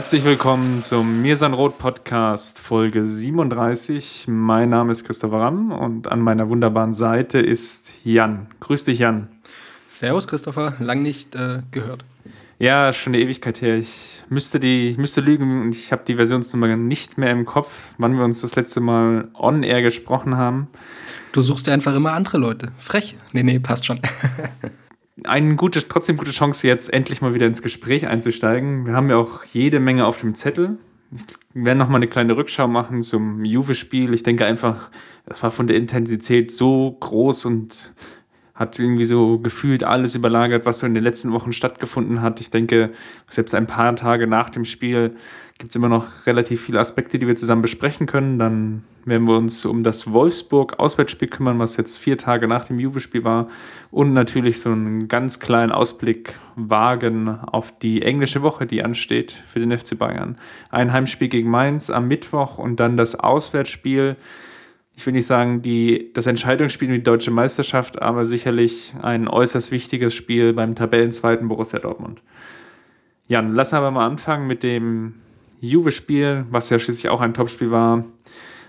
Herzlich willkommen zum Mirsan Roth Podcast Folge 37. Mein Name ist Christopher Ramm und an meiner wunderbaren Seite ist Jan. Grüß dich, Jan. Servus, Christopher. Lang nicht äh, gehört. Ja, schon eine Ewigkeit her. Ich müsste, die, ich müsste lügen und ich habe die Versionsnummer nicht mehr im Kopf, wann wir uns das letzte Mal on-air gesprochen haben. Du suchst dir einfach immer andere Leute. Frech. Nee, nee, passt schon. eine gute, trotzdem gute Chance, jetzt endlich mal wieder ins Gespräch einzusteigen. Wir haben ja auch jede Menge auf dem Zettel. Wir werden nochmal eine kleine Rückschau machen zum Juve-Spiel. Ich denke einfach, das war von der Intensität so groß und hat irgendwie so gefühlt alles überlagert, was so in den letzten Wochen stattgefunden hat. Ich denke, selbst ein paar Tage nach dem Spiel gibt es immer noch relativ viele Aspekte, die wir zusammen besprechen können. Dann werden wir uns um das Wolfsburg-Auswärtsspiel kümmern, was jetzt vier Tage nach dem Juve-Spiel war. Und natürlich so einen ganz kleinen Ausblick wagen auf die englische Woche, die ansteht für den FC Bayern. Ein Heimspiel gegen Mainz am Mittwoch und dann das Auswärtsspiel ich will nicht sagen, die, das Entscheidungsspiel wie die deutsche Meisterschaft, aber sicherlich ein äußerst wichtiges Spiel beim Tabellenzweiten Borussia Dortmund. Jan, lass aber mal anfangen mit dem Juve-Spiel, was ja schließlich auch ein Topspiel war.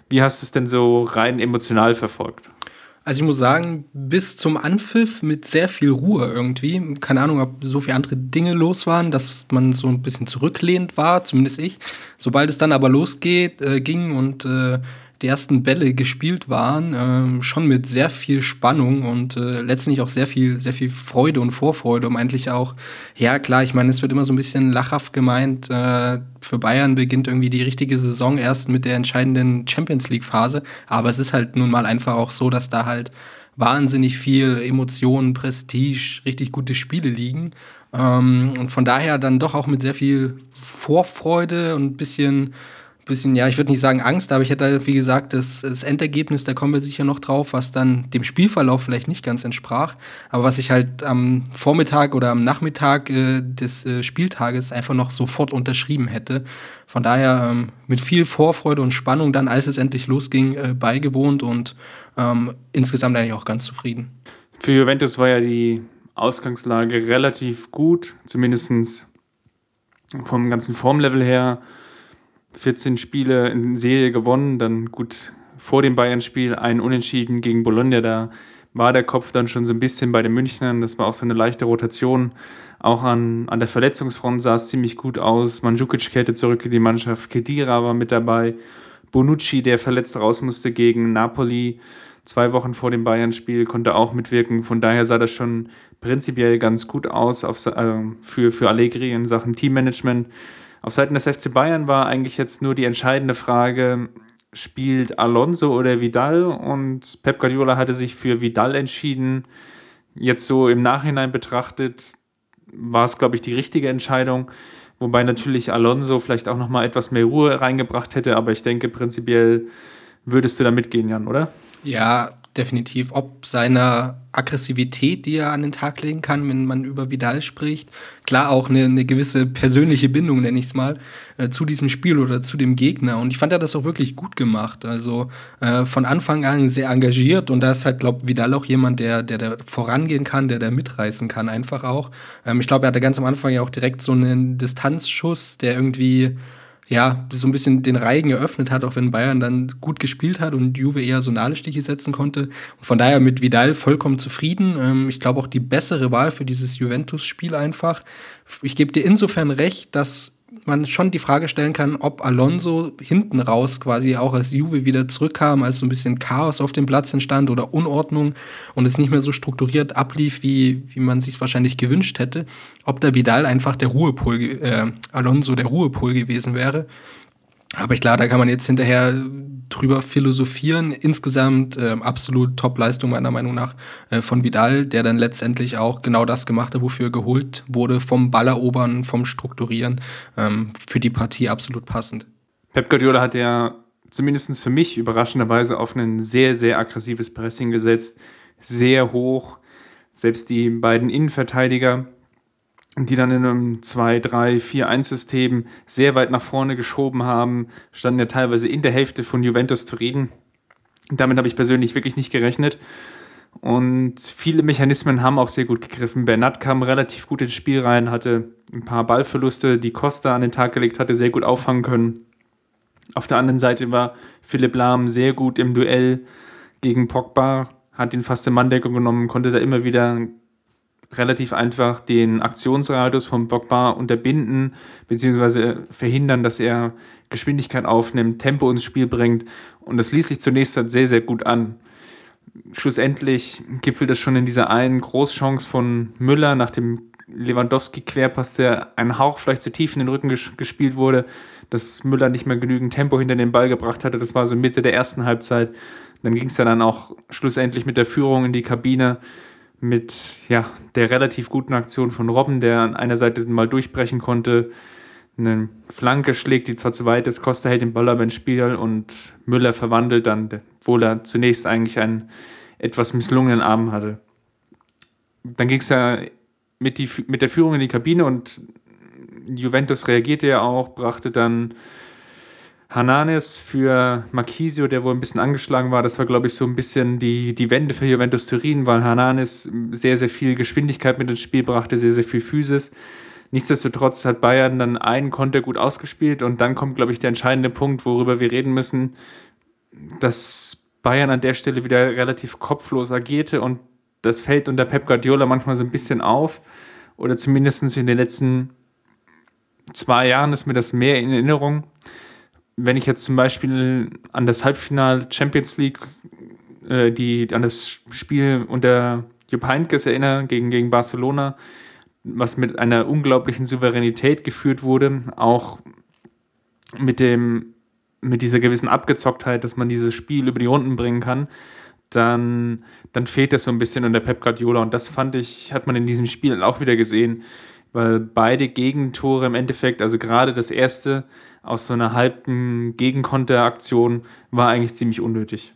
Wie hast du es denn so rein emotional verfolgt? Also ich muss sagen, bis zum Anpfiff mit sehr viel Ruhe irgendwie. Keine Ahnung, ob so viele andere Dinge los waren, dass man so ein bisschen zurücklehnt war, zumindest ich. Sobald es dann aber losgeht, äh, ging und äh, die ersten Bälle gespielt waren, ähm, schon mit sehr viel Spannung und äh, letztendlich auch sehr viel, sehr viel Freude und Vorfreude, um eigentlich auch, ja klar, ich meine, es wird immer so ein bisschen lachhaft gemeint, äh, für Bayern beginnt irgendwie die richtige Saison erst mit der entscheidenden Champions League-Phase, aber es ist halt nun mal einfach auch so, dass da halt wahnsinnig viel Emotionen, Prestige, richtig gute Spiele liegen. Ähm, und von daher dann doch auch mit sehr viel Vorfreude und ein bisschen bisschen, ja, ich würde nicht sagen Angst, aber ich hätte, halt, wie gesagt, das, das, Endergebnis, da kommen wir sicher noch drauf, was dann dem Spielverlauf vielleicht nicht ganz entsprach, aber was ich halt am Vormittag oder am Nachmittag äh, des äh, Spieltages einfach noch sofort unterschrieben hätte. Von daher ähm, mit viel Vorfreude und Spannung dann, als es endlich losging, äh, beigewohnt und ähm, insgesamt eigentlich auch ganz zufrieden. Für Juventus war ja die Ausgangslage relativ gut, zumindest vom ganzen Formlevel her 14 Spiele in Serie gewonnen, dann gut vor dem Bayern-Spiel ein Unentschieden gegen Bologna, da war der Kopf dann schon so ein bisschen bei den Münchnern, das war auch so eine leichte Rotation. Auch an, an der Verletzungsfront sah es ziemlich gut aus. Mandzukic kehrte zurück in die Mannschaft, Kedira war mit dabei, Bonucci, der verletzt raus musste gegen Napoli, zwei Wochen vor dem Bayern-Spiel, konnte auch mitwirken. Von daher sah das schon prinzipiell ganz gut aus auf, äh, für, für Allegri in Sachen Teammanagement. Auf Seiten des FC Bayern war eigentlich jetzt nur die entscheidende Frage, spielt Alonso oder Vidal? Und Pep Guardiola hatte sich für Vidal entschieden. Jetzt so im Nachhinein betrachtet war es, glaube ich, die richtige Entscheidung. Wobei natürlich Alonso vielleicht auch nochmal etwas mehr Ruhe reingebracht hätte, aber ich denke, prinzipiell würdest du da mitgehen, Jan, oder? Ja, definitiv. Ob seiner Aggressivität, die er an den Tag legen kann, wenn man über Vidal spricht. Klar auch eine, eine gewisse persönliche Bindung, nenne ich es mal, äh, zu diesem Spiel oder zu dem Gegner. Und ich fand, er das auch wirklich gut gemacht. Also äh, von Anfang an sehr engagiert. Und da ist halt, glaube Vidal auch jemand, der, der da vorangehen kann, der da mitreißen kann, einfach auch. Ähm, ich glaube, er hatte ganz am Anfang ja auch direkt so einen Distanzschuss, der irgendwie ja, so ein bisschen den Reigen eröffnet hat, auch wenn Bayern dann gut gespielt hat und Juve eher so Nadelstiche setzen konnte. Und von daher mit Vidal vollkommen zufrieden. Ähm, ich glaube auch die bessere Wahl für dieses Juventus-Spiel einfach. Ich gebe dir insofern recht, dass man schon die Frage stellen kann, ob Alonso hinten raus quasi auch als Juve wieder zurückkam, als so ein bisschen Chaos auf dem Platz entstand oder Unordnung und es nicht mehr so strukturiert ablief, wie, wie man sich wahrscheinlich gewünscht hätte, ob der Vidal einfach der Ruhepol, äh, Alonso der Ruhepol gewesen wäre. Aber ich glaube, da kann man jetzt hinterher drüber philosophieren. Insgesamt äh, absolut Top-Leistung meiner Meinung nach äh, von Vidal, der dann letztendlich auch genau das gemacht hat, wofür er geholt wurde, vom Ballerobern, vom Strukturieren, ähm, für die Partie absolut passend. Pep Guardiola hat ja zumindest für mich überraschenderweise auf ein sehr, sehr aggressives Pressing gesetzt. Sehr hoch. Selbst die beiden Innenverteidiger, die dann in einem 2, 3, 4, 1 System sehr weit nach vorne geschoben haben, standen ja teilweise in der Hälfte von Juventus Turin. Damit habe ich persönlich wirklich nicht gerechnet. Und viele Mechanismen haben auch sehr gut gegriffen. Bernat kam relativ gut ins Spiel rein, hatte ein paar Ballverluste, die Costa an den Tag gelegt hatte, sehr gut auffangen können. Auf der anderen Seite war Philipp Lahm sehr gut im Duell gegen Pogba, hat ihn fast in Manndeckung genommen, konnte da immer wieder relativ einfach den Aktionsradius von Pogba unterbinden, beziehungsweise verhindern, dass er Geschwindigkeit aufnimmt, Tempo ins Spiel bringt. Und das ließ sich zunächst halt sehr, sehr gut an schlussendlich gipfelt es schon in dieser einen Großchance von Müller nach dem Lewandowski-Querpass, der einen Hauch vielleicht zu tief in den Rücken ges gespielt wurde, dass Müller nicht mehr genügend Tempo hinter den Ball gebracht hatte. Das war so Mitte der ersten Halbzeit. Dann ging es ja dann auch schlussendlich mit der Führung in die Kabine mit ja, der relativ guten Aktion von Robben, der an einer Seite mal durchbrechen konnte, eine Flanke schlägt, die zwar zu weit ist, Costa hält den Ball aber ins Spiel und Müller verwandelt dann, obwohl er zunächst eigentlich einen etwas misslungenen Abend hatte. Dann ging es ja mit, die, mit der Führung in die Kabine und Juventus reagierte ja auch, brachte dann Hananes für Marquisio, der wohl ein bisschen angeschlagen war. Das war, glaube ich, so ein bisschen die, die Wende für Juventus Turin, weil Hananes sehr, sehr viel Geschwindigkeit mit ins Spiel brachte, sehr, sehr viel Physis. Nichtsdestotrotz hat Bayern dann einen Konter gut ausgespielt und dann kommt, glaube ich, der entscheidende Punkt, worüber wir reden müssen, dass Bayern an der Stelle wieder relativ kopflos agierte und das fällt unter Pep Guardiola manchmal so ein bisschen auf oder zumindest in den letzten zwei Jahren ist mir das mehr in Erinnerung. Wenn ich jetzt zum Beispiel an das Halbfinale Champions League, äh, die, an das Spiel unter Jupp Heynckes erinnere gegen, gegen Barcelona, was mit einer unglaublichen Souveränität geführt wurde, auch mit dem mit dieser gewissen Abgezocktheit, dass man dieses Spiel über die Runden bringen kann, dann, dann fehlt das so ein bisschen unter Pep Guardiola. Und das fand ich, hat man in diesem Spiel auch wieder gesehen, weil beide Gegentore im Endeffekt, also gerade das erste aus so einer halben Gegenkonteraktion, war eigentlich ziemlich unnötig.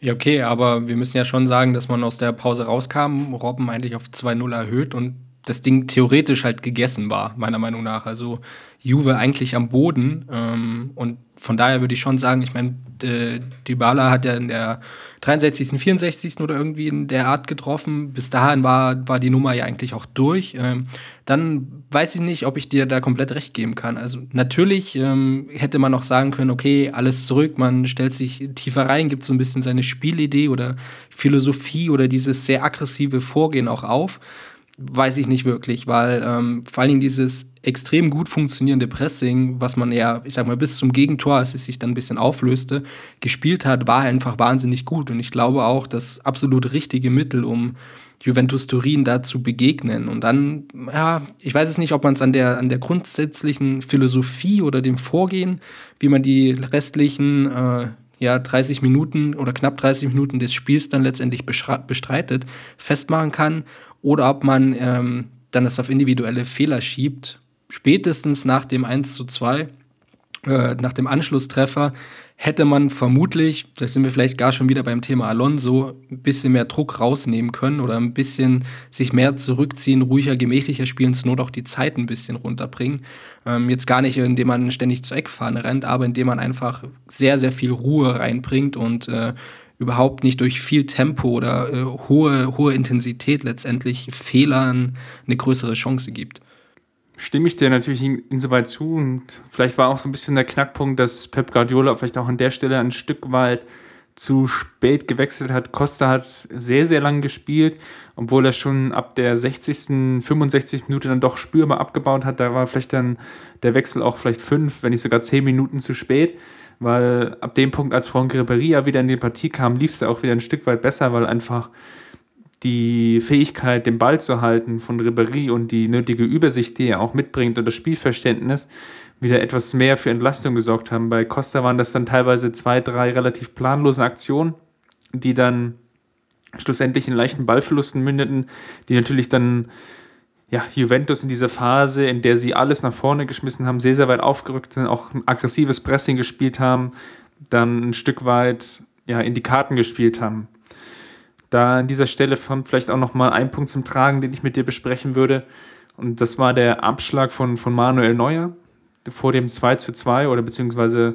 Ja, okay, aber wir müssen ja schon sagen, dass man aus der Pause rauskam, Robben eigentlich auf 2-0 erhöht und das Ding theoretisch halt gegessen war, meiner Meinung nach. Also Juve eigentlich am Boden. Ähm, und von daher würde ich schon sagen, ich meine, äh, Dybala hat ja in der 63., 64. oder irgendwie in der Art getroffen. Bis dahin war, war die Nummer ja eigentlich auch durch. Ähm, dann weiß ich nicht, ob ich dir da komplett recht geben kann. Also natürlich ähm, hätte man auch sagen können, okay, alles zurück, man stellt sich tiefer rein, gibt so ein bisschen seine Spielidee oder Philosophie oder dieses sehr aggressive Vorgehen auch auf weiß ich nicht wirklich, weil ähm, vor allen Dingen dieses extrem gut funktionierende Pressing, was man ja, ich sag mal, bis zum Gegentor, als es sich dann ein bisschen auflöste, gespielt hat, war einfach wahnsinnig gut. Und ich glaube auch, das absolut richtige Mittel, um Juventus Turin da zu begegnen. Und dann, ja, ich weiß es nicht, ob man es an der, an der grundsätzlichen Philosophie oder dem Vorgehen, wie man die restlichen äh, ja, 30 Minuten oder knapp 30 Minuten des Spiels dann letztendlich bestreitet, festmachen kann oder ob man ähm, dann das auf individuelle Fehler schiebt. Spätestens nach dem 1 zu 2, äh, nach dem Anschlusstreffer, hätte man vermutlich, da sind wir vielleicht gar schon wieder beim Thema Alonso, ein bisschen mehr Druck rausnehmen können oder ein bisschen sich mehr zurückziehen, ruhiger, gemächlicher spielen, zur Not auch die Zeit ein bisschen runterbringen. Ähm, jetzt gar nicht, indem man ständig zur Eckfahne rennt, aber indem man einfach sehr, sehr viel Ruhe reinbringt und äh, überhaupt nicht durch viel Tempo oder äh, hohe, hohe Intensität letztendlich Fehlern eine größere Chance gibt. Stimme ich dir natürlich insoweit zu und vielleicht war auch so ein bisschen der Knackpunkt, dass Pep Guardiola vielleicht auch an der Stelle ein Stück weit zu spät gewechselt hat. Costa hat sehr, sehr lang gespielt, obwohl er schon ab der 60., 65 Minute dann doch spürbar abgebaut hat. Da war vielleicht dann der Wechsel auch vielleicht fünf, wenn nicht sogar zehn Minuten zu spät weil ab dem Punkt, als Franck Ribéry ja wieder in die Partie kam, lief es ja auch wieder ein Stück weit besser, weil einfach die Fähigkeit, den Ball zu halten von Ribéry und die nötige Übersicht, die er auch mitbringt und das Spielverständnis wieder etwas mehr für Entlastung gesorgt haben. Bei Costa waren das dann teilweise zwei, drei relativ planlose Aktionen, die dann schlussendlich in leichten Ballverlusten mündeten, die natürlich dann ja, Juventus in dieser Phase, in der sie alles nach vorne geschmissen haben, sehr, sehr weit aufgerückt sind, auch ein aggressives Pressing gespielt haben, dann ein Stück weit ja, in die Karten gespielt haben. Da an dieser Stelle kommt vielleicht auch nochmal ein Punkt zum Tragen, den ich mit dir besprechen würde. Und das war der Abschlag von, von Manuel Neuer vor dem 2 zu 2 oder beziehungsweise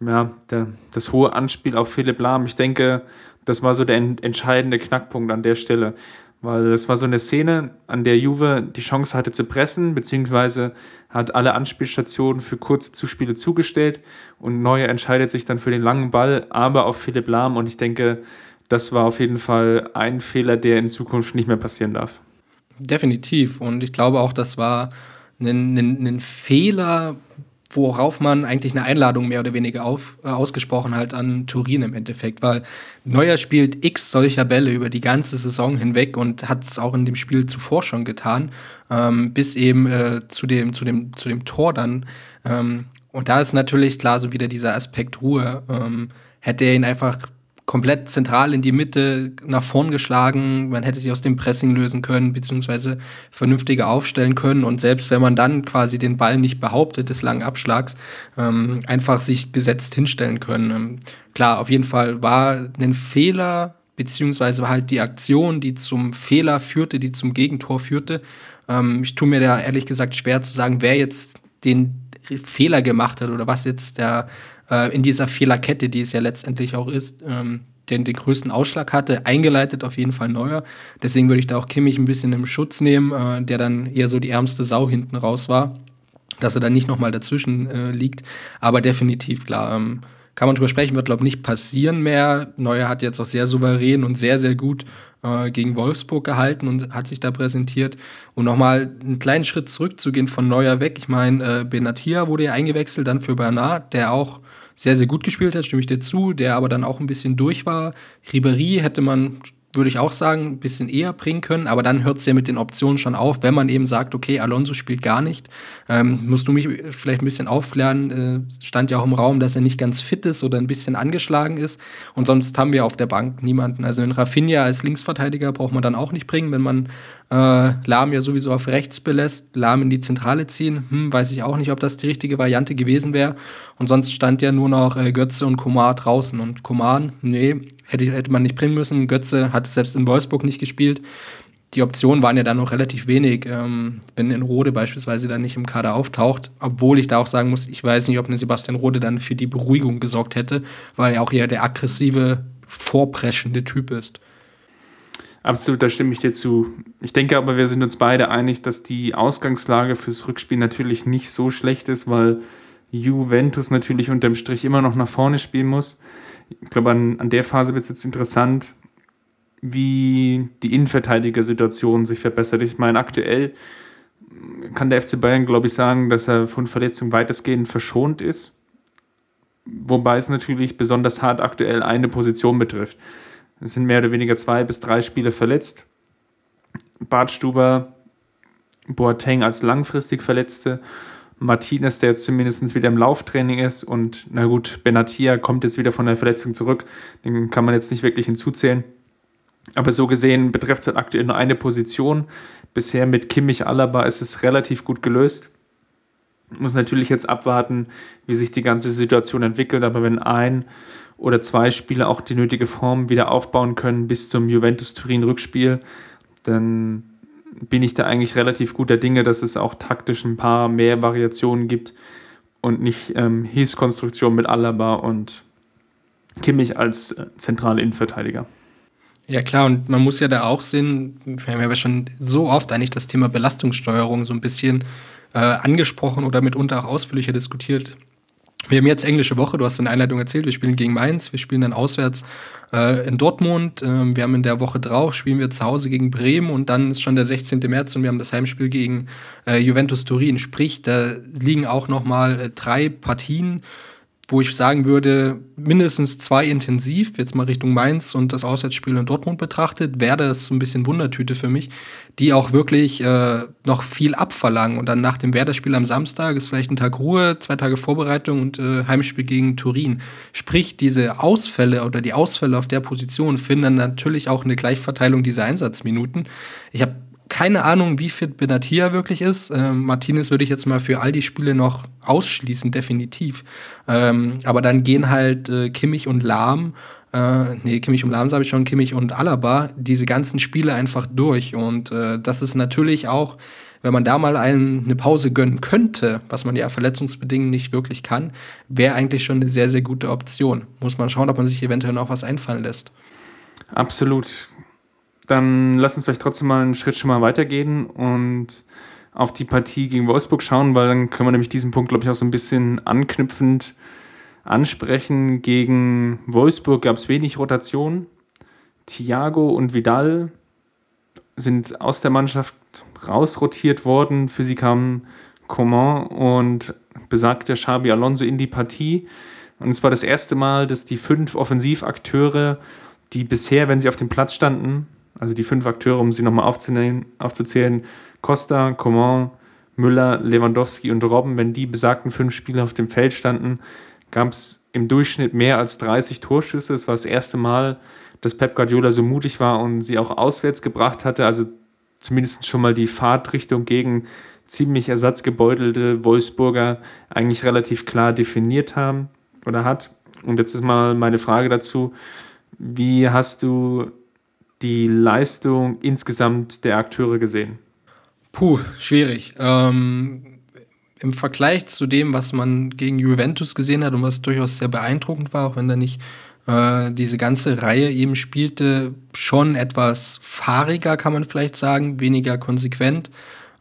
ja, der, das hohe Anspiel auf Philipp Lahm. Ich denke, das war so der entscheidende Knackpunkt an der Stelle. Weil es war so eine Szene, an der Juve die Chance hatte zu pressen, beziehungsweise hat alle Anspielstationen für kurze Zuspiele zugestellt und Neuer entscheidet sich dann für den langen Ball, aber auf Philipp Lahm und ich denke, das war auf jeden Fall ein Fehler, der in Zukunft nicht mehr passieren darf. Definitiv und ich glaube auch, das war ein, ein, ein Fehler, worauf man eigentlich eine Einladung mehr oder weniger auf, äh, ausgesprochen hat an Turin im Endeffekt, weil Neuer spielt x solcher Bälle über die ganze Saison hinweg und hat es auch in dem Spiel zuvor schon getan, ähm, bis eben äh, zu, dem, zu, dem, zu dem Tor dann. Ähm, und da ist natürlich klar so wieder dieser Aspekt Ruhe. Ähm, hätte er ihn einfach komplett zentral in die Mitte nach vorn geschlagen. Man hätte sich aus dem Pressing lösen können, beziehungsweise vernünftiger aufstellen können. Und selbst wenn man dann quasi den Ball nicht behauptet des langen Abschlags, ähm, einfach sich gesetzt hinstellen können. Ähm, klar, auf jeden Fall war ein Fehler, beziehungsweise halt die Aktion, die zum Fehler führte, die zum Gegentor führte. Ähm, ich tue mir da ehrlich gesagt schwer zu sagen, wer jetzt den Fehler gemacht hat oder was jetzt der äh, in dieser Fehlerkette, die es ja letztendlich auch ist, ähm, den, den größten Ausschlag hatte, eingeleitet auf jeden Fall Neuer. Deswegen würde ich da auch Kimmich ein bisschen im Schutz nehmen, äh, der dann eher so die ärmste Sau hinten raus war, dass er dann nicht nochmal dazwischen äh, liegt. Aber definitiv, klar, ähm, kann man drüber sprechen, wird, glaube ich, nicht passieren mehr. Neuer hat jetzt auch sehr souverän und sehr, sehr gut äh, gegen Wolfsburg gehalten und hat sich da präsentiert. Und nochmal einen kleinen Schritt zurückzugehen von Neuer weg. Ich meine, äh, Benatia wurde ja eingewechselt, dann für Bernard, der auch sehr, sehr gut gespielt hat, stimme ich dir zu, der aber dann auch ein bisschen durch war. Ribéry hätte man würde ich auch sagen, ein bisschen eher bringen können. Aber dann hört es ja mit den Optionen schon auf, wenn man eben sagt, okay, Alonso spielt gar nicht. Ähm, musst du mich vielleicht ein bisschen aufklären? Äh, stand ja auch im Raum, dass er nicht ganz fit ist oder ein bisschen angeschlagen ist. Und sonst haben wir auf der Bank niemanden. Also in Rafinha als Linksverteidiger braucht man dann auch nicht bringen, wenn man äh, Lahm ja sowieso auf rechts belässt, Lahm in die Zentrale ziehen. Hm, weiß ich auch nicht, ob das die richtige Variante gewesen wäre. Und sonst stand ja nur noch äh, Götze und Komar draußen. Und Komar, nee, hätte, hätte man nicht bringen müssen. Götze hat selbst in Wolfsburg nicht gespielt. Die Optionen waren ja dann noch relativ wenig, ähm, wenn in Rode beispielsweise dann nicht im Kader auftaucht. Obwohl ich da auch sagen muss, ich weiß nicht, ob ein Sebastian Rode dann für die Beruhigung gesorgt hätte, weil er auch eher der aggressive, vorpreschende Typ ist. Absolut, da stimme ich dir zu. Ich denke aber, wir sind uns beide einig, dass die Ausgangslage fürs Rückspiel natürlich nicht so schlecht ist, weil Juventus natürlich unterm Strich immer noch nach vorne spielen muss ich glaube, an, an der Phase wird es jetzt interessant, wie die Innenverteidiger-Situation sich verbessert. Ich meine, aktuell kann der FC Bayern, glaube ich, sagen, dass er von Verletzungen weitestgehend verschont ist. Wobei es natürlich besonders hart aktuell eine Position betrifft. Es sind mehr oder weniger zwei bis drei Spiele verletzt. Bartstuber, Boateng als langfristig Verletzte Martinez, der jetzt zumindest wieder im Lauftraining ist und na gut, Benatia kommt jetzt wieder von der Verletzung zurück, den kann man jetzt nicht wirklich hinzuzählen. Aber so gesehen betrifft es halt aktuell nur eine Position. Bisher mit Kimmich Alaba ist es relativ gut gelöst. Muss natürlich jetzt abwarten, wie sich die ganze Situation entwickelt, aber wenn ein oder zwei Spieler auch die nötige Form wieder aufbauen können bis zum Juventus Turin Rückspiel, dann bin ich da eigentlich relativ guter Dinge, dass es auch taktisch ein paar mehr Variationen gibt und nicht ähm, Hilfskonstruktion mit Alaba und Kimmich als äh, zentrale Innenverteidiger. Ja klar, und man muss ja da auch sehen, wir haben ja schon so oft eigentlich das Thema Belastungssteuerung so ein bisschen äh, angesprochen oder mitunter auch ausführlicher diskutiert. Wir haben jetzt englische Woche, du hast in der Einleitung erzählt, wir spielen gegen Mainz, wir spielen dann auswärts äh, in Dortmund. Äh, wir haben in der Woche drauf, spielen wir zu Hause gegen Bremen und dann ist schon der 16. März und wir haben das Heimspiel gegen äh, Juventus Turin. Sprich, da liegen auch noch mal äh, drei Partien wo ich sagen würde, mindestens zwei intensiv, jetzt mal Richtung Mainz und das Auswärtsspiel in Dortmund betrachtet, wäre das so ein bisschen Wundertüte für mich, die auch wirklich äh, noch viel abverlangen. Und dann nach dem Werder-Spiel am Samstag ist vielleicht ein Tag Ruhe, zwei Tage Vorbereitung und äh, Heimspiel gegen Turin. Sprich, diese Ausfälle oder die Ausfälle auf der Position finden dann natürlich auch eine Gleichverteilung dieser Einsatzminuten. Ich habe keine Ahnung, wie fit Benatia wirklich ist. Ähm, Martinez würde ich jetzt mal für all die Spiele noch ausschließen, definitiv. Ähm, aber dann gehen halt äh, Kimmich und Lahm, äh, nee, Kimmich und Lahm sage ich schon, Kimmich und Alaba, diese ganzen Spiele einfach durch. Und äh, das ist natürlich auch, wenn man da mal einen, eine Pause gönnen könnte, was man ja verletzungsbedingt nicht wirklich kann, wäre eigentlich schon eine sehr, sehr gute Option. Muss man schauen, ob man sich eventuell noch was einfallen lässt. Absolut dann lass uns vielleicht trotzdem mal einen Schritt schon mal weitergehen und auf die Partie gegen Wolfsburg schauen, weil dann können wir nämlich diesen Punkt, glaube ich, auch so ein bisschen anknüpfend ansprechen. Gegen Wolfsburg gab es wenig Rotation. Thiago und Vidal sind aus der Mannschaft rausrotiert worden. Für sie kamen Coman und besagter Xabi Alonso in die Partie. Und es war das erste Mal, dass die fünf Offensivakteure, die bisher, wenn sie auf dem Platz standen, also die fünf Akteure, um sie nochmal aufzuzählen, Costa, Coman, Müller, Lewandowski und Robben, wenn die besagten fünf Spieler auf dem Feld standen, gab es im Durchschnitt mehr als 30 Torschüsse. Es war das erste Mal, dass Pep Guardiola so mutig war und sie auch auswärts gebracht hatte. Also zumindest schon mal die Fahrtrichtung gegen ziemlich ersatzgebeutelte Wolfsburger eigentlich relativ klar definiert haben oder hat. Und jetzt ist mal meine Frage dazu. Wie hast du die Leistung insgesamt der Akteure gesehen? Puh, schwierig. Ähm, Im Vergleich zu dem, was man gegen Juventus gesehen hat und was durchaus sehr beeindruckend war, auch wenn da nicht äh, diese ganze Reihe eben spielte, schon etwas fahriger, kann man vielleicht sagen, weniger konsequent.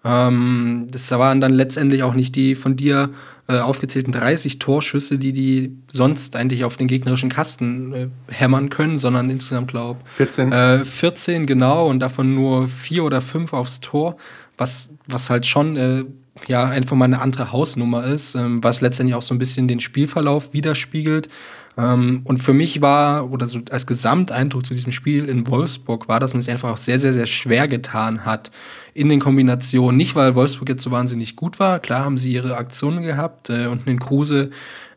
Ähm, das waren dann letztendlich auch nicht die von dir äh, aufgezählten 30 Torschüsse, die die sonst eigentlich auf den gegnerischen Kasten äh, hämmern können, sondern insgesamt, glaube ich, 14. Äh, 14, genau, und davon nur vier oder fünf aufs Tor, was, was halt schon äh, ja einfach mal eine andere Hausnummer ist, ähm, was letztendlich auch so ein bisschen den Spielverlauf widerspiegelt. Ähm, und für mich war, oder so als Gesamteindruck zu diesem Spiel in Wolfsburg war, dass man sich einfach auch sehr, sehr, sehr schwer getan hat in den Kombinationen. Nicht, weil Wolfsburg jetzt so wahnsinnig gut war. Klar haben sie ihre Aktionen gehabt äh, und den Kruse,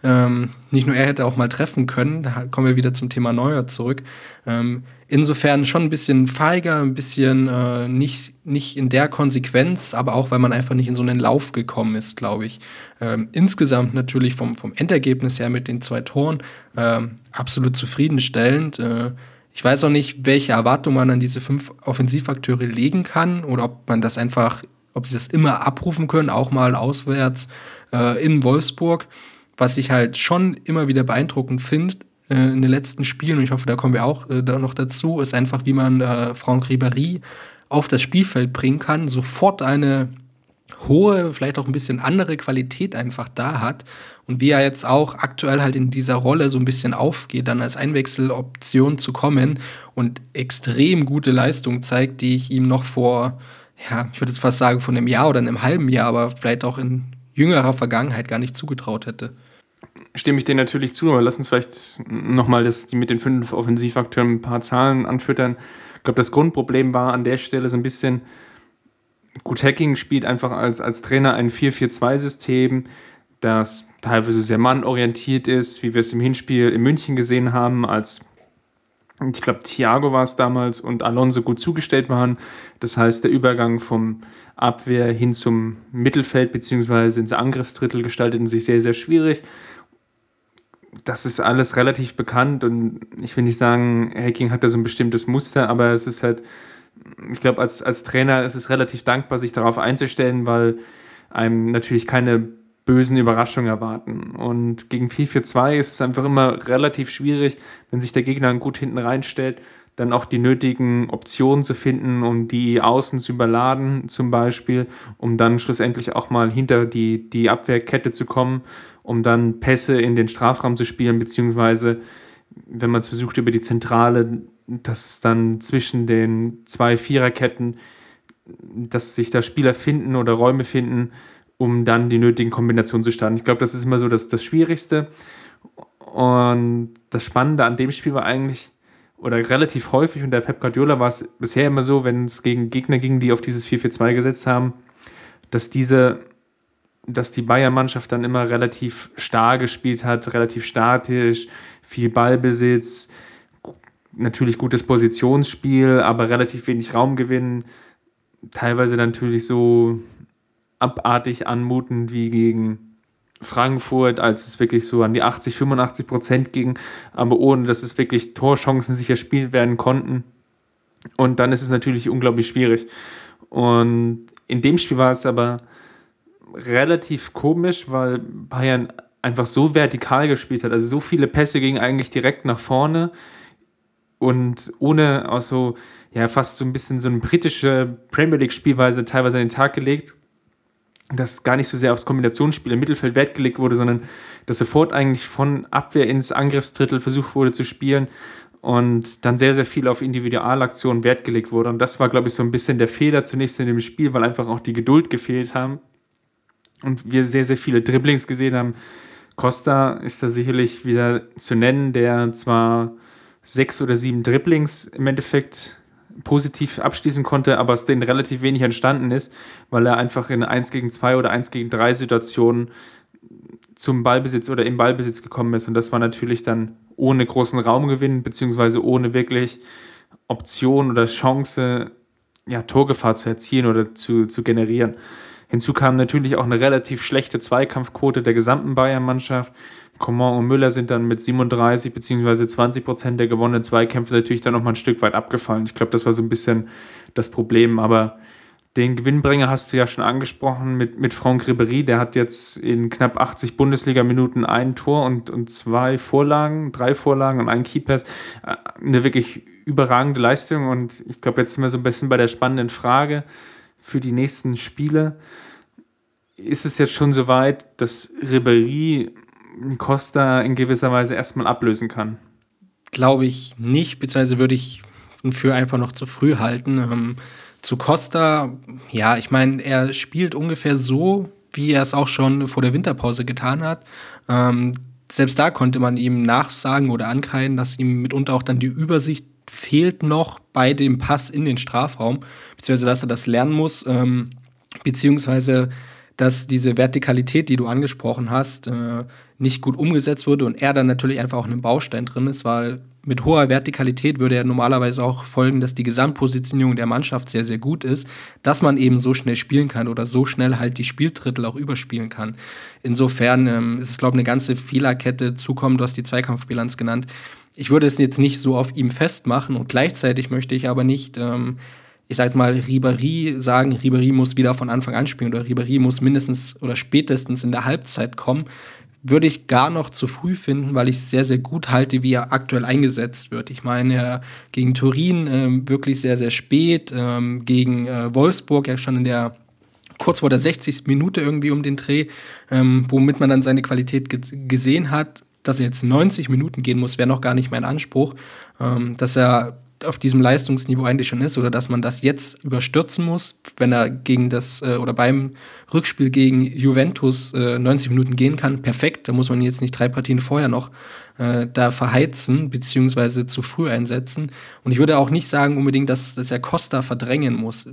ähm, nicht nur er hätte auch mal treffen können. Da kommen wir wieder zum Thema Neuer zurück. Ähm, insofern schon ein bisschen feiger, ein bisschen äh, nicht, nicht in der Konsequenz, aber auch, weil man einfach nicht in so einen Lauf gekommen ist, glaube ich. Ähm, insgesamt natürlich vom, vom Endergebnis her mit den zwei Toren ähm, absolut zufriedenstellend. Äh, ich weiß auch nicht, welche Erwartungen man an diese fünf Offensivakteure legen kann oder ob man das einfach, ob sie das immer abrufen können, auch mal auswärts äh, in Wolfsburg. Was ich halt schon immer wieder beeindruckend finde äh, in den letzten Spielen, und ich hoffe, da kommen wir auch äh, da noch dazu, ist einfach, wie man äh, Franck Ribéry auf das Spielfeld bringen kann, sofort eine hohe, vielleicht auch ein bisschen andere Qualität einfach da hat und wie er jetzt auch aktuell halt in dieser Rolle so ein bisschen aufgeht, dann als Einwechseloption zu kommen und extrem gute Leistung zeigt, die ich ihm noch vor, ja, ich würde jetzt fast sagen, von einem Jahr oder einem halben Jahr, aber vielleicht auch in jüngerer Vergangenheit gar nicht zugetraut hätte. Stimme ich dir natürlich zu, aber lass uns vielleicht nochmal die mit den fünf Offensivakteuren ein paar Zahlen anfüttern. Ich glaube, das Grundproblem war an der Stelle so ein bisschen, Gut, Hacking spielt einfach als, als Trainer ein 4-4-2-System, das teilweise sehr mannorientiert ist, wie wir es im Hinspiel in München gesehen haben, als ich glaube, Thiago war es damals und Alonso gut zugestellt waren. Das heißt, der Übergang vom Abwehr hin zum Mittelfeld bzw. ins Angriffsdrittel gestalteten sich sehr, sehr schwierig. Das ist alles relativ bekannt und ich will nicht sagen, Hacking hat da so ein bestimmtes Muster, aber es ist halt ich glaube, als, als Trainer ist es relativ dankbar, sich darauf einzustellen, weil einem natürlich keine bösen Überraschungen erwarten. Und gegen 4-4-2 ist es einfach immer relativ schwierig, wenn sich der Gegner gut hinten reinstellt, dann auch die nötigen Optionen zu finden, um die Außen zu überladen, zum Beispiel, um dann schlussendlich auch mal hinter die, die Abwehrkette zu kommen, um dann Pässe in den Strafraum zu spielen, beziehungsweise wenn man es versucht, über die Zentrale dass dann zwischen den zwei Viererketten, dass sich da Spieler finden oder Räume finden, um dann die nötigen Kombinationen zu starten. Ich glaube, das ist immer so das, das Schwierigste. Und das Spannende an dem Spiel war eigentlich, oder relativ häufig, und der Pep Guardiola war es bisher immer so, wenn es gegen Gegner ging, die auf dieses 4-4-2 gesetzt haben, dass diese, dass die Bayern-Mannschaft dann immer relativ stark gespielt hat, relativ statisch, viel Ballbesitz, natürlich gutes Positionsspiel, aber relativ wenig Raumgewinn. teilweise natürlich so abartig anmutend wie gegen Frankfurt, als es wirklich so an die 80, 85 Prozent ging, aber ohne dass es wirklich Torchancen sich erspielt werden konnten. Und dann ist es natürlich unglaublich schwierig. Und in dem Spiel war es aber relativ komisch, weil Bayern einfach so vertikal gespielt hat. Also so viele Pässe gingen eigentlich direkt nach vorne und ohne auch so, ja, fast so ein bisschen so eine britische Premier League-Spielweise teilweise an den Tag gelegt dass gar nicht so sehr aufs Kombinationsspiel im Mittelfeld Wert gelegt wurde, sondern dass sofort eigentlich von Abwehr ins Angriffsdrittel versucht wurde zu spielen und dann sehr, sehr viel auf Individualaktionen Wert gelegt wurde. Und das war, glaube ich, so ein bisschen der Fehler zunächst in dem Spiel, weil einfach auch die Geduld gefehlt haben und wir sehr, sehr viele Dribblings gesehen haben. Costa ist da sicherlich wieder zu nennen, der zwar sechs oder sieben Dribblings im Endeffekt positiv abschließen konnte, aber aus denen relativ wenig entstanden ist, weil er einfach in 1 gegen 2 oder 1 gegen 3 Situationen zum Ballbesitz oder im Ballbesitz gekommen ist. Und das war natürlich dann ohne großen Raumgewinn, beziehungsweise ohne wirklich Option oder Chance, ja, Torgefahr zu erzielen oder zu, zu generieren. Hinzu kam natürlich auch eine relativ schlechte Zweikampfquote der gesamten Bayern-Mannschaft. Coman und Müller sind dann mit 37 bzw. 20 Prozent der gewonnenen Zweikämpfe natürlich dann nochmal ein Stück weit abgefallen. Ich glaube, das war so ein bisschen das Problem. Aber den Gewinnbringer hast du ja schon angesprochen mit, mit Franck Ribéry. Der hat jetzt in knapp 80 Bundesliga-Minuten ein Tor und, und zwei Vorlagen, drei Vorlagen und einen Keepers. Äh, eine wirklich überragende Leistung. Und ich glaube, jetzt sind wir so ein bisschen bei der spannenden Frage für die nächsten Spiele. Ist es jetzt schon so weit, dass Ribéry Costa in gewisser Weise erstmal ablösen kann? Glaube ich nicht, beziehungsweise würde ich für einfach noch zu früh halten. Ähm, zu Costa, ja, ich meine, er spielt ungefähr so, wie er es auch schon vor der Winterpause getan hat. Ähm, selbst da konnte man ihm nachsagen oder ankreiden, dass ihm mitunter auch dann die Übersicht fehlt noch bei dem Pass in den Strafraum, beziehungsweise dass er das lernen muss, ähm, beziehungsweise dass diese Vertikalität, die du angesprochen hast, äh, nicht gut umgesetzt wurde und er dann natürlich einfach auch einen Baustein drin ist, weil mit hoher Vertikalität würde ja normalerweise auch folgen, dass die Gesamtpositionierung der Mannschaft sehr, sehr gut ist, dass man eben so schnell spielen kann oder so schnell halt die Spieldrittel auch überspielen kann. Insofern ähm, ist es, glaube ich, eine ganze Fehlerkette zukommen. Du hast die Zweikampfbilanz genannt. Ich würde es jetzt nicht so auf ihm festmachen und gleichzeitig möchte ich aber nicht ähm, ich sage jetzt mal, Ribéry sagen, Ribéry muss wieder von Anfang an spielen oder Ribéry muss mindestens oder spätestens in der Halbzeit kommen, würde ich gar noch zu früh finden, weil ich es sehr, sehr gut halte, wie er aktuell eingesetzt wird. Ich meine, er gegen Turin äh, wirklich sehr, sehr spät, ähm, gegen äh, Wolfsburg ja schon in der kurz vor der 60. Minute irgendwie um den Dreh, ähm, womit man dann seine Qualität gesehen hat. Dass er jetzt 90 Minuten gehen muss, wäre noch gar nicht mein Anspruch. Ähm, dass er auf diesem Leistungsniveau eigentlich schon ist oder dass man das jetzt überstürzen muss, wenn er gegen das äh, oder beim Rückspiel gegen Juventus äh, 90 Minuten gehen kann, perfekt. Da muss man jetzt nicht drei Partien vorher noch äh, da verheizen beziehungsweise zu früh einsetzen. Und ich würde auch nicht sagen unbedingt, dass, dass er Costa verdrängen muss.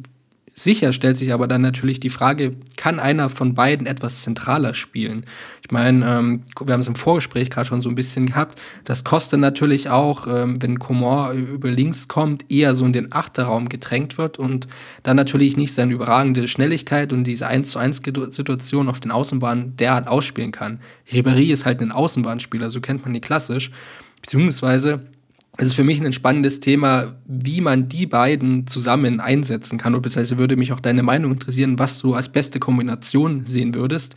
Sicher stellt sich aber dann natürlich die Frage, kann einer von beiden etwas zentraler spielen? Ich meine, ähm, wir haben es im Vorgespräch gerade schon so ein bisschen gehabt, das kostet natürlich auch, ähm, wenn Coman über links kommt, eher so in den Achterraum gedrängt wird und dann natürlich nicht seine überragende Schnelligkeit und diese 1 zu 1 Situation auf den Außenbahnen derart ausspielen kann. Ribéry ist halt ein Außenbahnspieler, so kennt man die klassisch, beziehungsweise es ist für mich ein spannendes Thema, wie man die beiden zusammen einsetzen kann. Und beziehungsweise würde mich auch deine Meinung interessieren, was du als beste Kombination sehen würdest,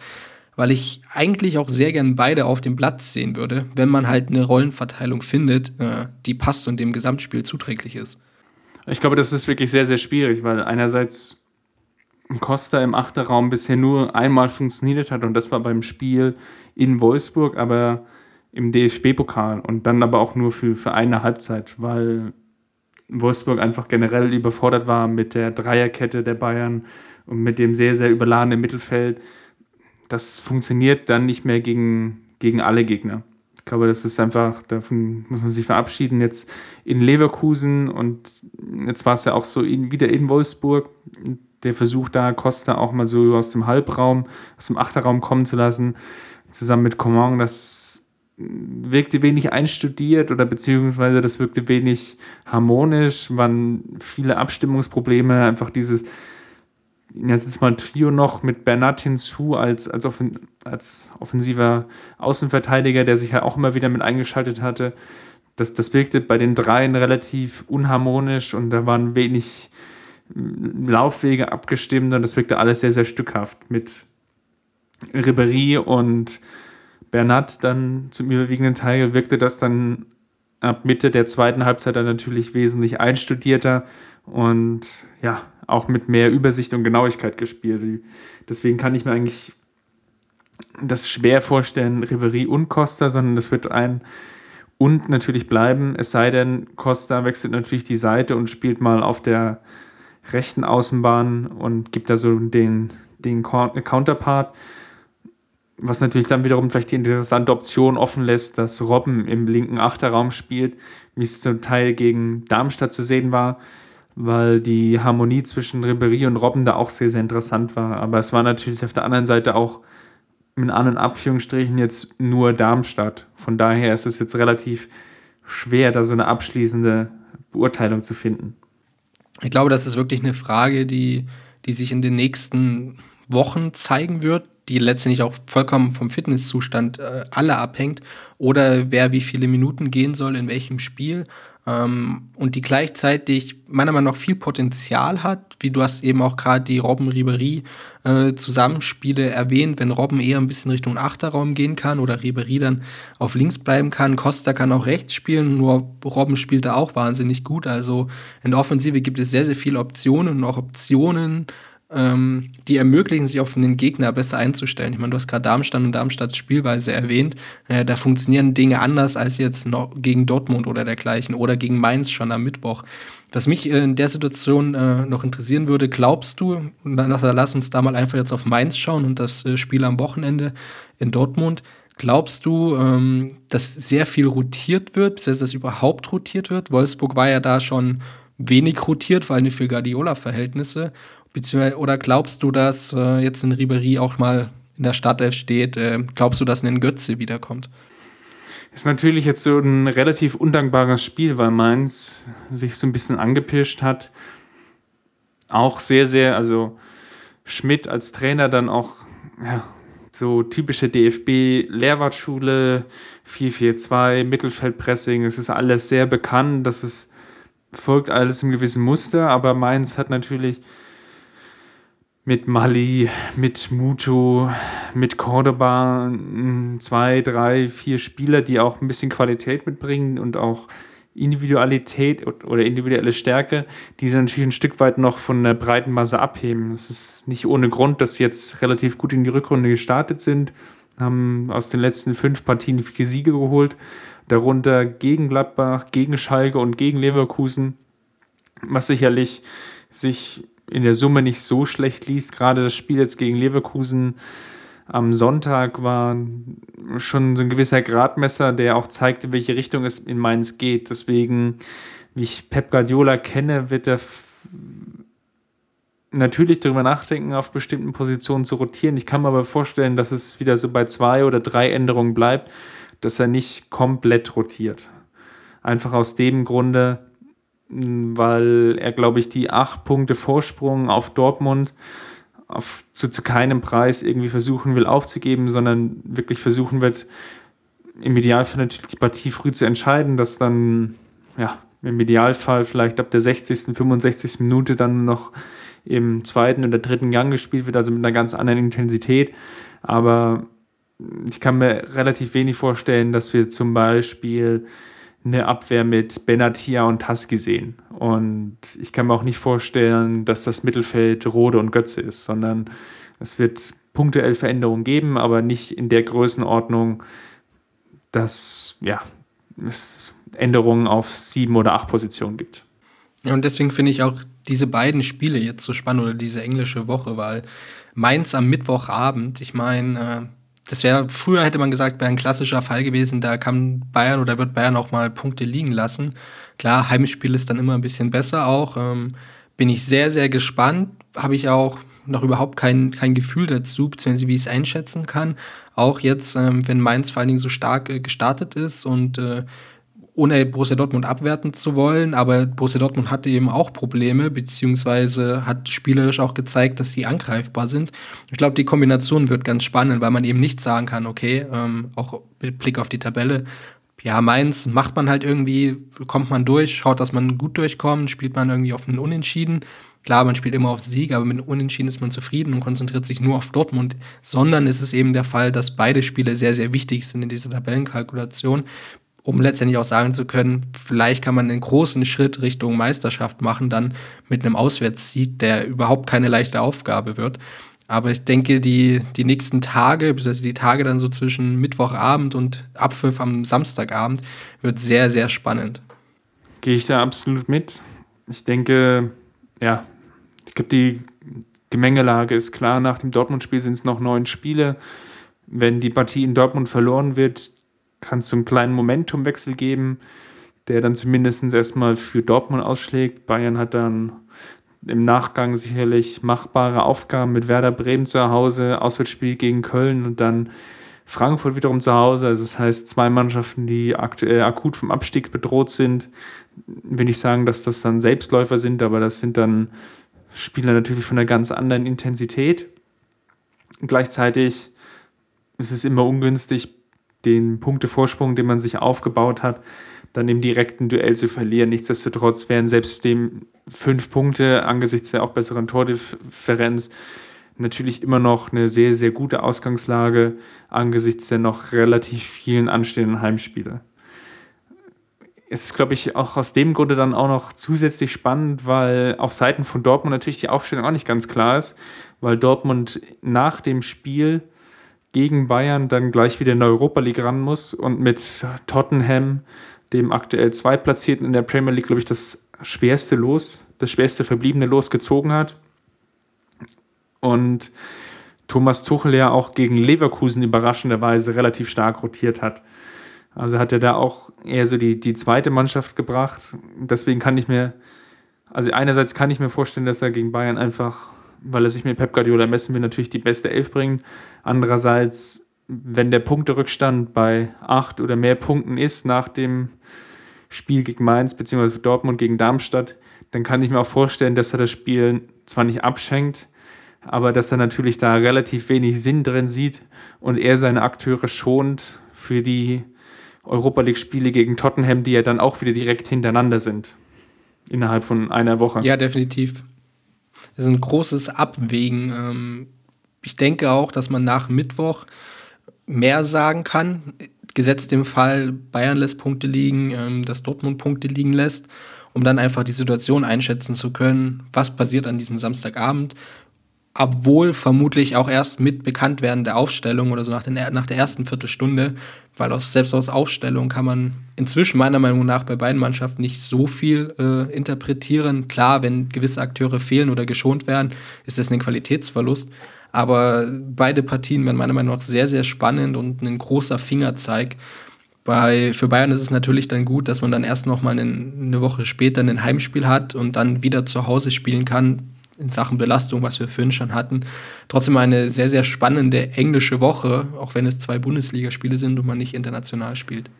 weil ich eigentlich auch sehr gern beide auf dem Platz sehen würde, wenn man halt eine Rollenverteilung findet, äh, die passt und dem Gesamtspiel zuträglich ist. Ich glaube, das ist wirklich sehr, sehr schwierig, weil einerseits Costa im Achterraum bisher nur einmal funktioniert hat und das war beim Spiel in Wolfsburg, aber im DFB-Pokal und dann aber auch nur für, für eine Halbzeit, weil Wolfsburg einfach generell überfordert war mit der Dreierkette der Bayern und mit dem sehr, sehr überladenen Mittelfeld. Das funktioniert dann nicht mehr gegen, gegen alle Gegner. Ich glaube, das ist einfach, davon muss man sich verabschieden. Jetzt in Leverkusen und jetzt war es ja auch so in, wieder in Wolfsburg. Der Versuch da, Costa auch mal so aus dem Halbraum, aus dem Achterraum kommen zu lassen, zusammen mit Coman, das wirkte wenig einstudiert oder beziehungsweise das wirkte wenig harmonisch, waren viele Abstimmungsprobleme, einfach dieses jetzt mal Trio noch mit Bernat hinzu als, als, offen, als offensiver Außenverteidiger, der sich ja auch immer wieder mit eingeschaltet hatte. Das, das wirkte bei den dreien relativ unharmonisch und da waren wenig Laufwege abgestimmt und das wirkte alles sehr, sehr stückhaft mit Ribery und Bernat dann zum überwiegenden Teil wirkte das dann ab Mitte der zweiten Halbzeit dann natürlich wesentlich einstudierter und ja, auch mit mehr Übersicht und Genauigkeit gespielt. Deswegen kann ich mir eigentlich das schwer vorstellen, Ribery und Costa, sondern das wird ein und natürlich bleiben, es sei denn, Costa wechselt natürlich die Seite und spielt mal auf der rechten Außenbahn und gibt da so den, den Counterpart. Was natürlich dann wiederum vielleicht die interessante Option offen lässt, dass Robben im linken Achterraum spielt, wie es zum Teil gegen Darmstadt zu sehen war, weil die Harmonie zwischen Ribery und Robben da auch sehr, sehr interessant war. Aber es war natürlich auf der anderen Seite auch mit anderen Abführungsstrichen jetzt nur Darmstadt. Von daher ist es jetzt relativ schwer, da so eine abschließende Beurteilung zu finden. Ich glaube, das ist wirklich eine Frage, die, die sich in den nächsten Wochen zeigen wird, die letztendlich auch vollkommen vom Fitnesszustand äh, alle abhängt oder wer wie viele Minuten gehen soll in welchem Spiel ähm, und die gleichzeitig meiner Meinung nach viel Potenzial hat, wie du hast eben auch gerade die Robben Ribery äh, erwähnt, wenn Robben eher ein bisschen Richtung Achterraum gehen kann oder Ribery dann auf links bleiben kann, Costa kann auch rechts spielen, nur Robben spielt da auch wahnsinnig gut, also in der Offensive gibt es sehr, sehr viele Optionen und auch Optionen, ähm, die ermöglichen, sich auf den Gegner besser einzustellen. Ich meine, du hast gerade Darmstadt und Darmstadts Spielweise erwähnt. Äh, da funktionieren Dinge anders als jetzt noch gegen Dortmund oder dergleichen oder gegen Mainz schon am Mittwoch. Was mich äh, in der Situation äh, noch interessieren würde, glaubst du, lass uns da mal einfach jetzt auf Mainz schauen und das äh, Spiel am Wochenende in Dortmund. Glaubst du, ähm, dass sehr viel rotiert wird, dass das überhaupt rotiert wird? Wolfsburg war ja da schon wenig rotiert, vor allem für Guardiola-Verhältnisse. Oder glaubst du, dass äh, jetzt ein Ribery auch mal in der Startelf steht? Äh, glaubst du, dass ein Götze wiederkommt? Ist natürlich jetzt so ein relativ undankbares Spiel, weil Mainz sich so ein bisschen angepirscht hat. Auch sehr, sehr, also Schmidt als Trainer dann auch, ja, so typische DFB-Lehrwartschule, 4-4-2, Mittelfeldpressing, es ist alles sehr bekannt, das ist, folgt alles im gewissen Muster, aber Mainz hat natürlich mit Mali, mit Muto, mit Cordoba zwei, drei, vier Spieler, die auch ein bisschen Qualität mitbringen und auch Individualität oder individuelle Stärke, die sie natürlich ein Stück weit noch von der breiten Masse abheben. Es ist nicht ohne Grund, dass sie jetzt relativ gut in die Rückrunde gestartet sind, haben aus den letzten fünf Partien vier Siege geholt, darunter gegen Gladbach, gegen Schalke und gegen Leverkusen, was sicherlich sich in der Summe nicht so schlecht liest. Gerade das Spiel jetzt gegen Leverkusen am Sonntag war schon so ein gewisser Gradmesser, der auch zeigte, welche Richtung es in Mainz geht. Deswegen, wie ich Pep Guardiola kenne, wird er natürlich darüber nachdenken, auf bestimmten Positionen zu rotieren. Ich kann mir aber vorstellen, dass es wieder so bei zwei oder drei Änderungen bleibt, dass er nicht komplett rotiert. Einfach aus dem Grunde, weil er, glaube ich, die acht Punkte Vorsprung auf Dortmund auf, zu, zu keinem Preis irgendwie versuchen will aufzugeben, sondern wirklich versuchen wird, im Idealfall natürlich die Partie früh zu entscheiden, dass dann, ja, im Idealfall vielleicht ab der 60., 65. Minute dann noch im zweiten oder dritten Gang gespielt wird, also mit einer ganz anderen Intensität. Aber ich kann mir relativ wenig vorstellen, dass wir zum Beispiel eine Abwehr mit Benatia und Taski sehen. Und ich kann mir auch nicht vorstellen, dass das Mittelfeld Rode und Götze ist, sondern es wird punktuell Veränderungen geben, aber nicht in der Größenordnung, dass ja, es Änderungen auf sieben oder acht Positionen gibt. Und deswegen finde ich auch diese beiden Spiele jetzt so spannend oder diese englische Woche, weil Mainz am Mittwochabend, ich meine, äh, das wäre, früher hätte man gesagt, wäre ein klassischer Fall gewesen, da kann Bayern oder wird Bayern auch mal Punkte liegen lassen. Klar, Heimspiel ist dann immer ein bisschen besser auch. Ähm, bin ich sehr, sehr gespannt. Habe ich auch noch überhaupt kein, kein Gefühl dazu, beziehungsweise wie ich es einschätzen kann. Auch jetzt, ähm, wenn Mainz vor allen Dingen so stark äh, gestartet ist und äh, ohne Borussia Dortmund abwerten zu wollen, aber Borussia Dortmund hatte eben auch Probleme, beziehungsweise hat spielerisch auch gezeigt, dass sie angreifbar sind. Ich glaube, die Kombination wird ganz spannend, weil man eben nicht sagen kann, okay, ähm, auch mit Blick auf die Tabelle, ja, Mainz macht man halt irgendwie, kommt man durch, schaut, dass man gut durchkommt, spielt man irgendwie auf einen Unentschieden. Klar, man spielt immer auf Sieg, aber mit einem Unentschieden ist man zufrieden und konzentriert sich nur auf Dortmund. Sondern ist es eben der Fall, dass beide Spiele sehr, sehr wichtig sind in dieser Tabellenkalkulation, um letztendlich auch sagen zu können, vielleicht kann man einen großen Schritt Richtung Meisterschaft machen, dann mit einem Auswärtssieg, der überhaupt keine leichte Aufgabe wird. Aber ich denke, die, die nächsten Tage, also die Tage dann so zwischen Mittwochabend und Abpfiff am Samstagabend, wird sehr, sehr spannend. Gehe ich da absolut mit. Ich denke, ja, ich glaube, die Gemengelage ist klar. Nach dem Dortmund-Spiel sind es noch neun Spiele. Wenn die Partie in Dortmund verloren wird, kann es so einen kleinen Momentumwechsel geben, der dann zumindest erstmal für Dortmund ausschlägt. Bayern hat dann im Nachgang sicherlich machbare Aufgaben mit Werder Bremen zu Hause, Auswärtsspiel gegen Köln und dann Frankfurt wiederum zu Hause. Also das heißt, zwei Mannschaften, die aktuell akut vom Abstieg bedroht sind. Will ich sagen, dass das dann Selbstläufer sind, aber das sind dann Spieler natürlich von einer ganz anderen Intensität. Gleichzeitig ist es immer ungünstig, den Punktevorsprung, den man sich aufgebaut hat, dann im direkten Duell zu verlieren. Nichtsdestotrotz wären selbst dem fünf Punkte angesichts der auch besseren Tordifferenz natürlich immer noch eine sehr, sehr gute Ausgangslage angesichts der noch relativ vielen anstehenden Heimspiele. Es ist, glaube ich, auch aus dem Grunde dann auch noch zusätzlich spannend, weil auf Seiten von Dortmund natürlich die Aufstellung auch nicht ganz klar ist, weil Dortmund nach dem Spiel gegen Bayern dann gleich wieder in der Europa League ran muss und mit Tottenham, dem aktuell Zweitplatzierten in der Premier League, glaube ich, das schwerste Los, das schwerste verbliebene Los gezogen hat. Und Thomas Tuchel ja auch gegen Leverkusen überraschenderweise relativ stark rotiert hat. Also hat er da auch eher so die, die zweite Mannschaft gebracht. Deswegen kann ich mir, also einerseits kann ich mir vorstellen, dass er gegen Bayern einfach, weil er sich mit Pep Guardiola messen will, natürlich die beste Elf bringt. Andererseits, wenn der Punkterückstand bei acht oder mehr Punkten ist nach dem Spiel gegen Mainz bzw. Dortmund gegen Darmstadt, dann kann ich mir auch vorstellen, dass er das Spiel zwar nicht abschenkt, aber dass er natürlich da relativ wenig Sinn drin sieht und er seine Akteure schont für die Europa League-Spiele gegen Tottenham, die ja dann auch wieder direkt hintereinander sind. Innerhalb von einer Woche. Ja, definitiv. Ist ein großes Abwägen. Ähm, ich denke auch, dass man nach Mittwoch mehr sagen kann gesetzt dem Fall, Bayern lässt Punkte liegen, ähm, dass Dortmund Punkte liegen lässt, um dann einfach die Situation einschätzen zu können, was passiert an diesem Samstagabend, obwohl vermutlich auch erst mit Bekanntwerden der Aufstellung oder so nach, den, nach der ersten Viertelstunde, weil aus, selbst aus Aufstellung kann man inzwischen meiner Meinung nach bei beiden Mannschaften nicht so viel äh, interpretieren. Klar, wenn gewisse Akteure fehlen oder geschont werden, ist das ein Qualitätsverlust. Aber beide Partien werden meiner Meinung nach sehr, sehr spannend und ein großer Fingerzeig. Bei, für Bayern ist es natürlich dann gut, dass man dann erst noch mal eine Woche später ein Heimspiel hat und dann wieder zu Hause spielen kann in Sachen Belastung, was wir vorhin schon hatten. Trotzdem eine sehr, sehr spannende englische Woche, auch wenn es zwei Bundesligaspiele sind und man nicht international spielt.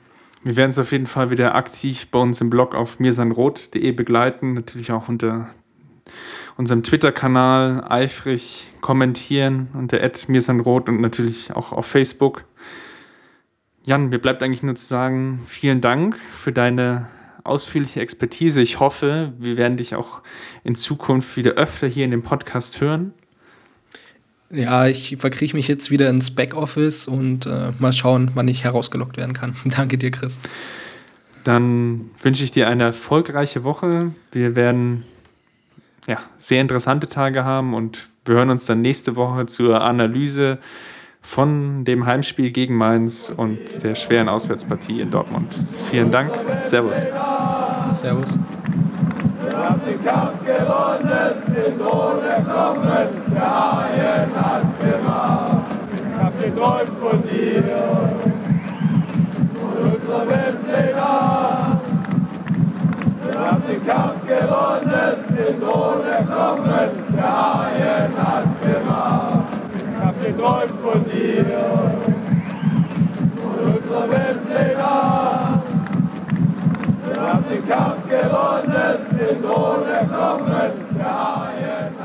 Wir werden es auf jeden Fall wieder aktiv bei uns im Blog auf mirsanrot.de begleiten, natürlich auch unter unserem Twitter-Kanal eifrig kommentieren unter mirsanrot und natürlich auch auf Facebook. Jan, mir bleibt eigentlich nur zu sagen, vielen Dank für deine ausführliche Expertise. Ich hoffe, wir werden dich auch in Zukunft wieder öfter hier in dem Podcast hören. Ja, ich verkrieche mich jetzt wieder ins Backoffice und äh, mal schauen, wann ich herausgelockt werden kann. Danke dir, Chris. Dann wünsche ich dir eine erfolgreiche Woche. Wir werden ja, sehr interessante Tage haben und wir hören uns dann nächste Woche zur Analyse von dem Heimspiel gegen Mainz und der schweren Auswärtspartie in Dortmund. Vielen Dank. Servus. Servus. Wir haben den Kampf gewonnen, den Drohne kommen, der Haien hat's gemacht. Ich hab geträumt von dir und unserer Weltpläne. Wir haben den Kampf gewonnen, den Drohne kommen, der Haien hat's gemacht wir träumen von dir, von unserer Weltpläne. Wir haben den Kampf gewonnen, den Tod erkommen, der Haien.